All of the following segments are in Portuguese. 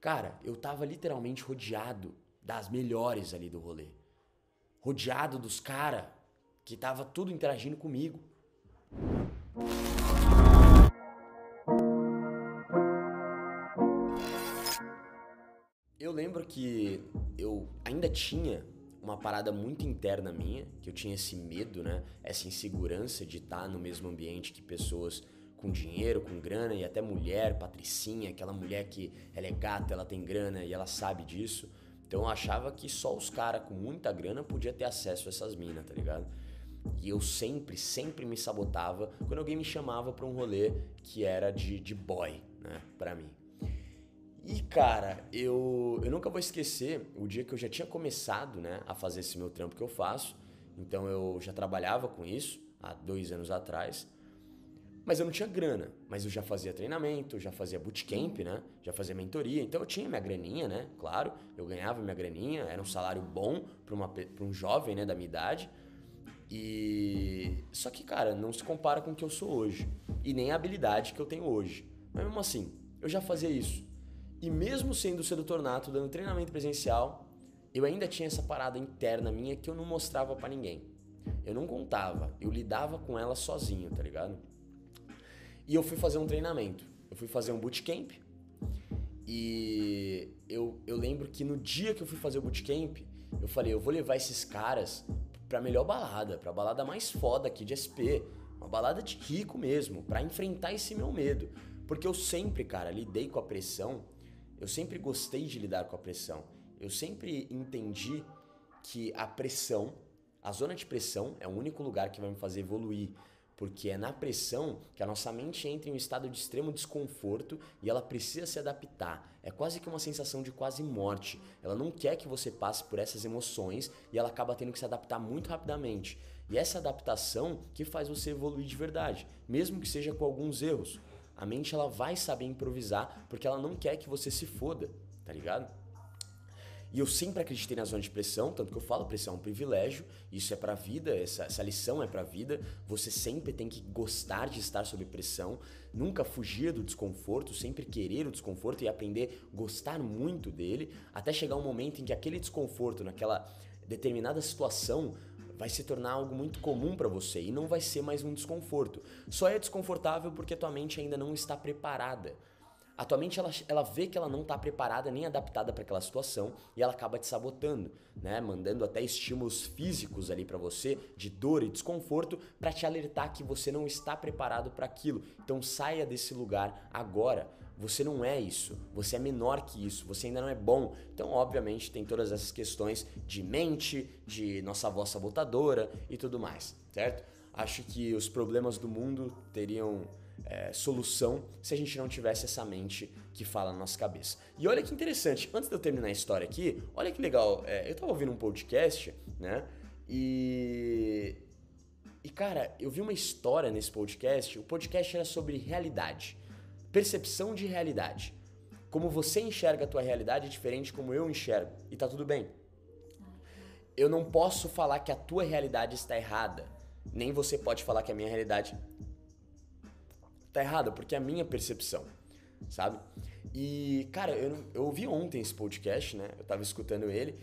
Cara, eu tava literalmente rodeado das melhores ali do rolê. Rodeado dos caras que tava tudo interagindo comigo. Eu lembro que eu ainda tinha uma parada muito interna minha, que eu tinha esse medo, né? Essa insegurança de estar no mesmo ambiente que pessoas com dinheiro, com grana e até mulher, patricinha, aquela mulher que ela é gata, ela tem grana e ela sabe disso. Então eu achava que só os caras com muita grana podia ter acesso a essas minas, tá ligado? E eu sempre, sempre me sabotava quando alguém me chamava pra um rolê que era de, de boy, né, pra mim. E cara, eu, eu nunca vou esquecer o dia que eu já tinha começado, né, a fazer esse meu trampo que eu faço. Então eu já trabalhava com isso há dois anos atrás. Mas eu não tinha grana, mas eu já fazia treinamento, já fazia bootcamp, né? Já fazia mentoria, então eu tinha minha graninha, né? Claro, eu ganhava minha graninha, era um salário bom para um jovem, né, da minha idade. E só que, cara, não se compara com o que eu sou hoje e nem a habilidade que eu tenho hoje. Mas mesmo assim, eu já fazia isso. E mesmo sendo sedutor nato, dando treinamento presencial, eu ainda tinha essa parada interna minha que eu não mostrava para ninguém. Eu não contava, eu lidava com ela sozinho, tá ligado? E eu fui fazer um treinamento. Eu fui fazer um bootcamp. E eu, eu lembro que no dia que eu fui fazer o bootcamp, eu falei, eu vou levar esses caras pra melhor balada, pra balada mais foda aqui de SP. Uma balada de rico mesmo, para enfrentar esse meu medo. Porque eu sempre, cara, lidei com a pressão. Eu sempre gostei de lidar com a pressão. Eu sempre entendi que a pressão, a zona de pressão, é o único lugar que vai me fazer evoluir porque é na pressão que a nossa mente entra em um estado de extremo desconforto e ela precisa se adaptar. É quase que uma sensação de quase morte. Ela não quer que você passe por essas emoções e ela acaba tendo que se adaptar muito rapidamente. E essa adaptação que faz você evoluir de verdade, mesmo que seja com alguns erros. A mente ela vai saber improvisar porque ela não quer que você se foda, tá ligado? E eu sempre acreditei na zona de pressão, tanto que eu falo, pressão é um privilégio, isso é pra vida, essa, essa lição é pra vida. Você sempre tem que gostar de estar sob pressão, nunca fugir do desconforto, sempre querer o desconforto e aprender a gostar muito dele, até chegar um momento em que aquele desconforto, naquela determinada situação, vai se tornar algo muito comum para você e não vai ser mais um desconforto. Só é desconfortável porque tua mente ainda não está preparada. Atualmente ela, ela vê que ela não está preparada nem adaptada para aquela situação e ela acaba te sabotando, né? Mandando até estímulos físicos ali para você de dor e desconforto para te alertar que você não está preparado para aquilo. Então saia desse lugar agora. Você não é isso, você é menor que isso, você ainda não é bom. Então, obviamente, tem todas essas questões de mente, de nossa voz sabotadora e tudo mais, certo? Acho que os problemas do mundo teriam é, solução se a gente não tivesse essa mente que fala na nossa cabeça. E olha que interessante, antes de eu terminar a história aqui, olha que legal, é, eu tava ouvindo um podcast, né? E. E cara, eu vi uma história nesse podcast. O podcast era sobre realidade, percepção de realidade. Como você enxerga a tua realidade é diferente como eu enxergo. E tá tudo bem. Eu não posso falar que a tua realidade está errada. Nem você pode falar que a minha realidade tá errada, porque é a minha percepção, sabe? E, cara, eu, eu ouvi ontem esse podcast, né? Eu tava escutando ele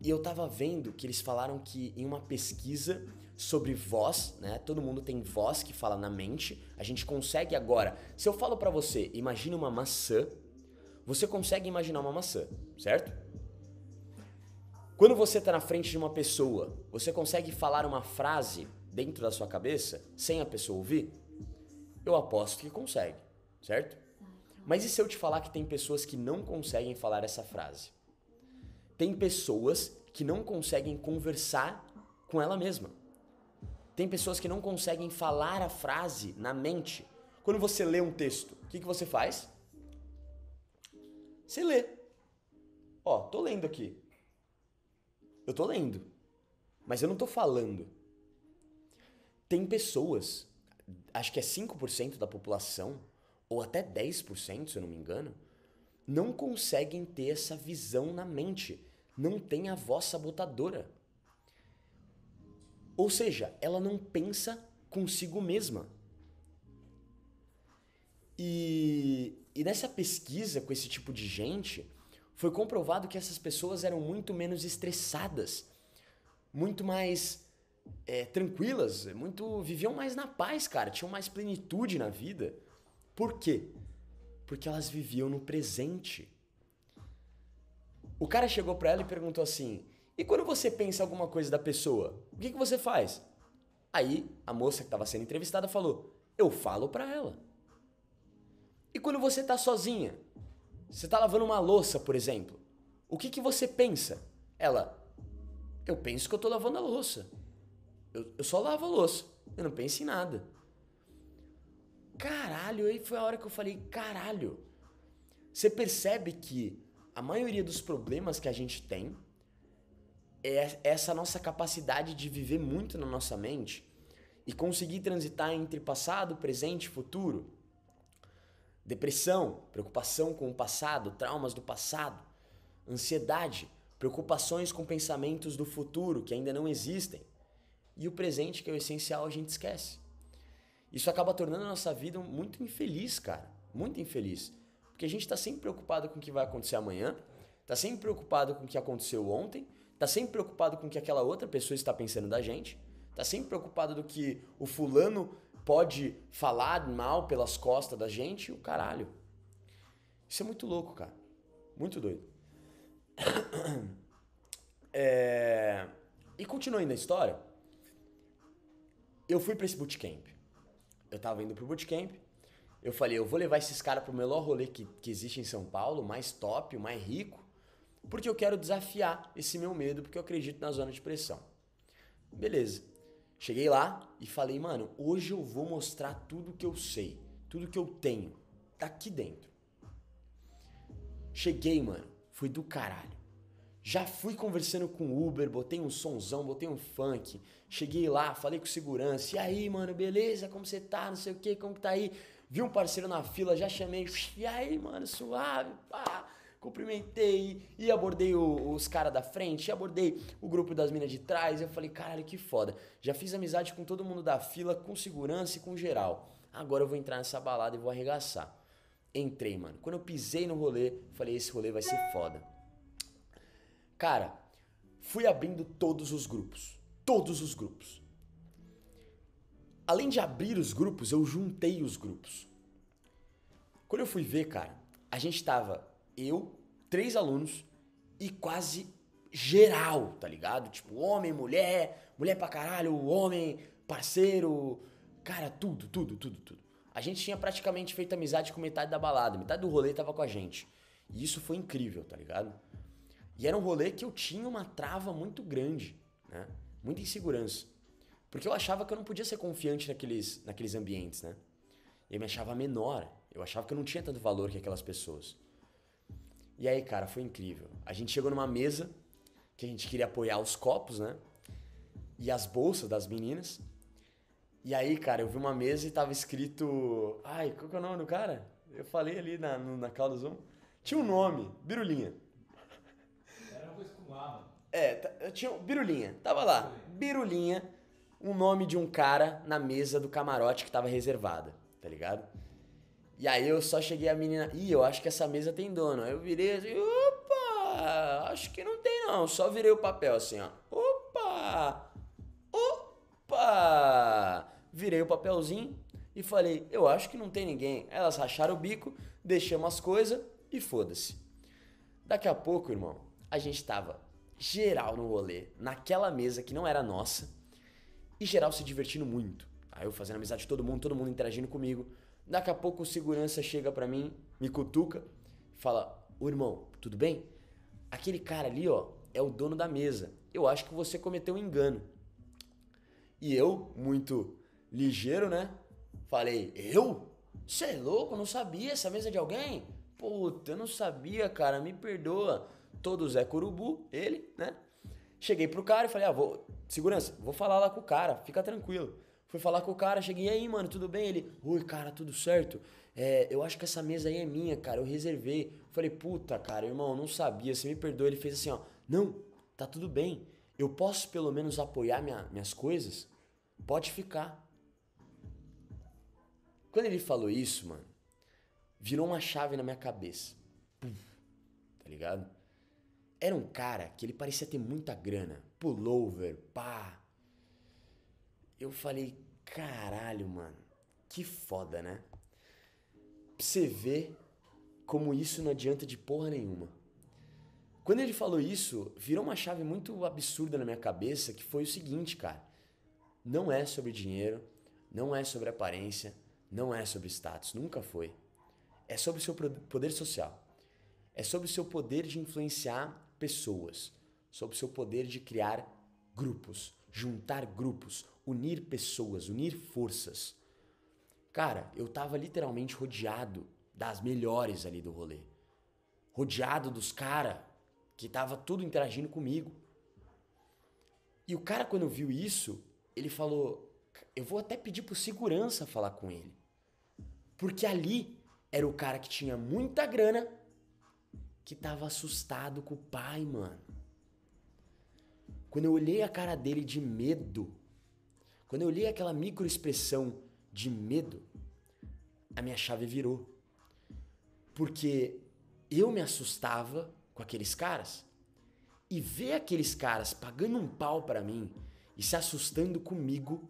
e eu tava vendo que eles falaram que em uma pesquisa sobre voz, né? Todo mundo tem voz que fala na mente. A gente consegue agora. Se eu falo para você, imagine uma maçã, você consegue imaginar uma maçã, certo? Quando você tá na frente de uma pessoa, você consegue falar uma frase dentro da sua cabeça sem a pessoa ouvir? Eu aposto que consegue, certo? Mas e se eu te falar que tem pessoas que não conseguem falar essa frase? Tem pessoas que não conseguem conversar com ela mesma. Tem pessoas que não conseguem falar a frase na mente. Quando você lê um texto, o que, que você faz? Você lê. Ó, tô lendo aqui. Eu tô lendo. Mas eu não tô falando. Tem pessoas acho que é 5% da população, ou até 10%, se eu não me engano, não conseguem ter essa visão na mente. Não tem a voz sabotadora. Ou seja, ela não pensa consigo mesma. E, e nessa pesquisa com esse tipo de gente, foi comprovado que essas pessoas eram muito menos estressadas, muito mais é, tranquilas, muito viviam mais na paz, cara, tinham mais plenitude na vida. Por quê? Porque elas viviam no presente. O cara chegou para ela e perguntou assim: "E quando você pensa alguma coisa da pessoa, o que, que você faz?" Aí a moça que estava sendo entrevistada falou: "Eu falo para ela." E quando você tá sozinha, você tá lavando uma louça, por exemplo, o que que você pensa? Ela: "Eu penso que eu tô lavando a louça." Eu, eu só lavo a louça. Eu não penso em nada. Caralho, aí foi a hora que eu falei, caralho. Você percebe que a maioria dos problemas que a gente tem é essa nossa capacidade de viver muito na nossa mente e conseguir transitar entre passado, presente e futuro. Depressão, preocupação com o passado, traumas do passado, ansiedade, preocupações com pensamentos do futuro que ainda não existem e o presente, que é o essencial, a gente esquece. Isso acaba tornando a nossa vida muito infeliz, cara. Muito infeliz. Porque a gente está sempre preocupado com o que vai acontecer amanhã, está sempre preocupado com o que aconteceu ontem, está sempre preocupado com o que aquela outra pessoa está pensando da gente, está sempre preocupado do que o fulano pode falar mal pelas costas da gente o caralho. Isso é muito louco, cara. Muito doido. É... E continuando a história, eu fui para esse bootcamp. Eu tava indo pro bootcamp. Eu falei, eu vou levar esses caras pro melhor rolê que, que existe em São Paulo, mais top, o mais rico, porque eu quero desafiar esse meu medo, porque eu acredito na zona de pressão. Beleza. Cheguei lá e falei, mano, hoje eu vou mostrar tudo que eu sei, tudo que eu tenho, daqui dentro. Cheguei, mano, fui do caralho. Já fui conversando com o Uber, botei um sonzão, botei um funk. Cheguei lá, falei com segurança. E aí, mano, beleza? Como você tá? Não sei o que, como que tá aí? Vi um parceiro na fila, já chamei. E aí, mano, suave, pá. Cumprimentei e abordei o, os caras da frente, abordei o grupo das minas de trás. Eu falei, caralho, que foda. Já fiz amizade com todo mundo da fila, com segurança e com geral. Agora eu vou entrar nessa balada e vou arregaçar. Entrei, mano. Quando eu pisei no rolê, falei, esse rolê vai ser foda. Cara, fui abrindo todos os grupos. Todos os grupos. Além de abrir os grupos, eu juntei os grupos. Quando eu fui ver, cara, a gente tava eu, três alunos e quase geral, tá ligado? Tipo, homem, mulher, mulher pra caralho, homem, parceiro, cara, tudo, tudo, tudo, tudo. A gente tinha praticamente feito amizade com metade da balada, metade do rolê tava com a gente. E isso foi incrível, tá ligado? E era um rolê que eu tinha uma trava muito grande, né? Muita insegurança. Porque eu achava que eu não podia ser confiante naqueles, naqueles ambientes, né? Eu me achava menor. Eu achava que eu não tinha tanto valor que aquelas pessoas. E aí, cara, foi incrível. A gente chegou numa mesa que a gente queria apoiar os copos, né? E as bolsas das meninas. E aí, cara, eu vi uma mesa e tava escrito. Ai, qual que é o nome do cara? Eu falei ali na, na call do Zoom. Tinha um nome, Birulinha. É, tinha Birulinha, tava lá. Birulinha, um nome de um cara na mesa do camarote que tava reservada, tá ligado? E aí eu só cheguei a menina, ih, eu acho que essa mesa tem dono. Aí eu virei assim, opa, acho que não tem não. Só virei o papel assim, ó. Opa! Opa! Virei o papelzinho e falei, eu acho que não tem ninguém. Elas racharam o bico, deixamos as coisas e foda-se. Daqui a pouco, irmão, a gente tava geral no rolê, naquela mesa que não era nossa, e geral se divertindo muito. Aí eu fazendo amizade de todo mundo, todo mundo interagindo comigo. Daqui a pouco o segurança chega pra mim, me cutuca, fala: Ô irmão, tudo bem? Aquele cara ali, ó, é o dono da mesa. Eu acho que você cometeu um engano. E eu, muito ligeiro, né? Falei: Eu? Você é louco? Não sabia essa mesa é de alguém? Puta, eu não sabia, cara, me perdoa todo Zé Curubu, ele, né? Cheguei pro cara e falei, ah, vou. Segurança, vou falar lá com o cara, fica tranquilo. Fui falar com o cara, cheguei aí, mano, tudo bem? Ele, oi, cara, tudo certo? É, eu acho que essa mesa aí é minha, cara, eu reservei. Falei, puta, cara, irmão, não sabia, você me perdoa. Ele fez assim, ó, não, tá tudo bem. Eu posso pelo menos apoiar minha, minhas coisas? Pode ficar. Quando ele falou isso, mano, virou uma chave na minha cabeça. Puf, tá ligado? Era um cara que ele parecia ter muita grana, pullover, pá. Eu falei, caralho, mano, que foda, né? Você ver como isso não adianta de porra nenhuma. Quando ele falou isso, virou uma chave muito absurda na minha cabeça, que foi o seguinte, cara. Não é sobre dinheiro, não é sobre aparência, não é sobre status, nunca foi. É sobre o seu poder social. É sobre o seu poder de influenciar pessoas, sobre o seu poder de criar grupos, juntar grupos, unir pessoas, unir forças. Cara, eu tava literalmente rodeado das melhores ali do rolê. Rodeado dos caras que tava tudo interagindo comigo. E o cara, quando viu isso, ele falou: Eu vou até pedir pro segurança falar com ele. Porque ali era o cara que tinha muita grana que tava assustado com o pai, mano. Quando eu olhei a cara dele de medo, quando eu olhei aquela microexpressão de medo, a minha chave virou. Porque eu me assustava com aqueles caras e ver aqueles caras pagando um pau para mim e se assustando comigo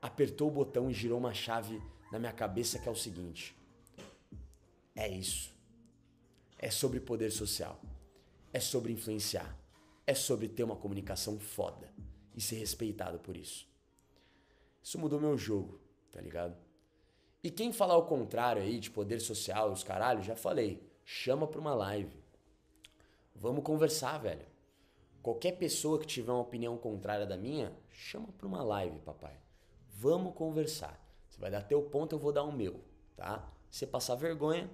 apertou o botão e girou uma chave na minha cabeça que é o seguinte: é isso. É sobre poder social. É sobre influenciar. É sobre ter uma comunicação foda e ser respeitado por isso. Isso mudou meu jogo, tá ligado? E quem falar o contrário aí de poder social os caralhos, já falei, chama pra uma live. Vamos conversar, velho. Qualquer pessoa que tiver uma opinião contrária da minha, chama pra uma live, papai. Vamos conversar. Você vai dar teu ponto, eu vou dar o meu, tá? Se passar vergonha,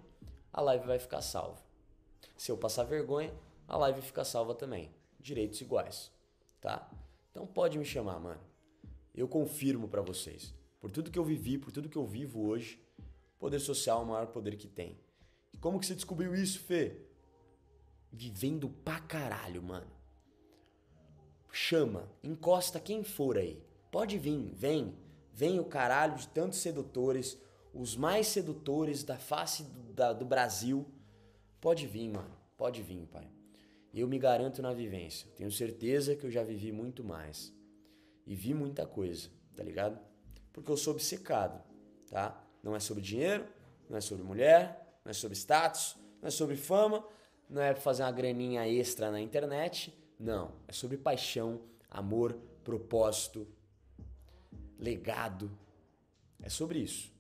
a live vai ficar salva. Se eu passar vergonha, a live fica salva também. Direitos iguais, tá? Então pode me chamar, mano. Eu confirmo para vocês. Por tudo que eu vivi, por tudo que eu vivo hoje, poder social é o maior poder que tem. E como que você descobriu isso, Fê? Vivendo pra caralho, mano. Chama, encosta quem for aí. Pode vir, vem. Vem o caralho de tantos sedutores, os mais sedutores da face do, da, do Brasil. Pode vir, mano. Pode vir, pai. Eu me garanto na vivência. Tenho certeza que eu já vivi muito mais. E vi muita coisa, tá ligado? Porque eu sou obcecado, tá? Não é sobre dinheiro, não é sobre mulher, não é sobre status, não é sobre fama, não é fazer uma graninha extra na internet. Não. É sobre paixão, amor, propósito, legado. É sobre isso.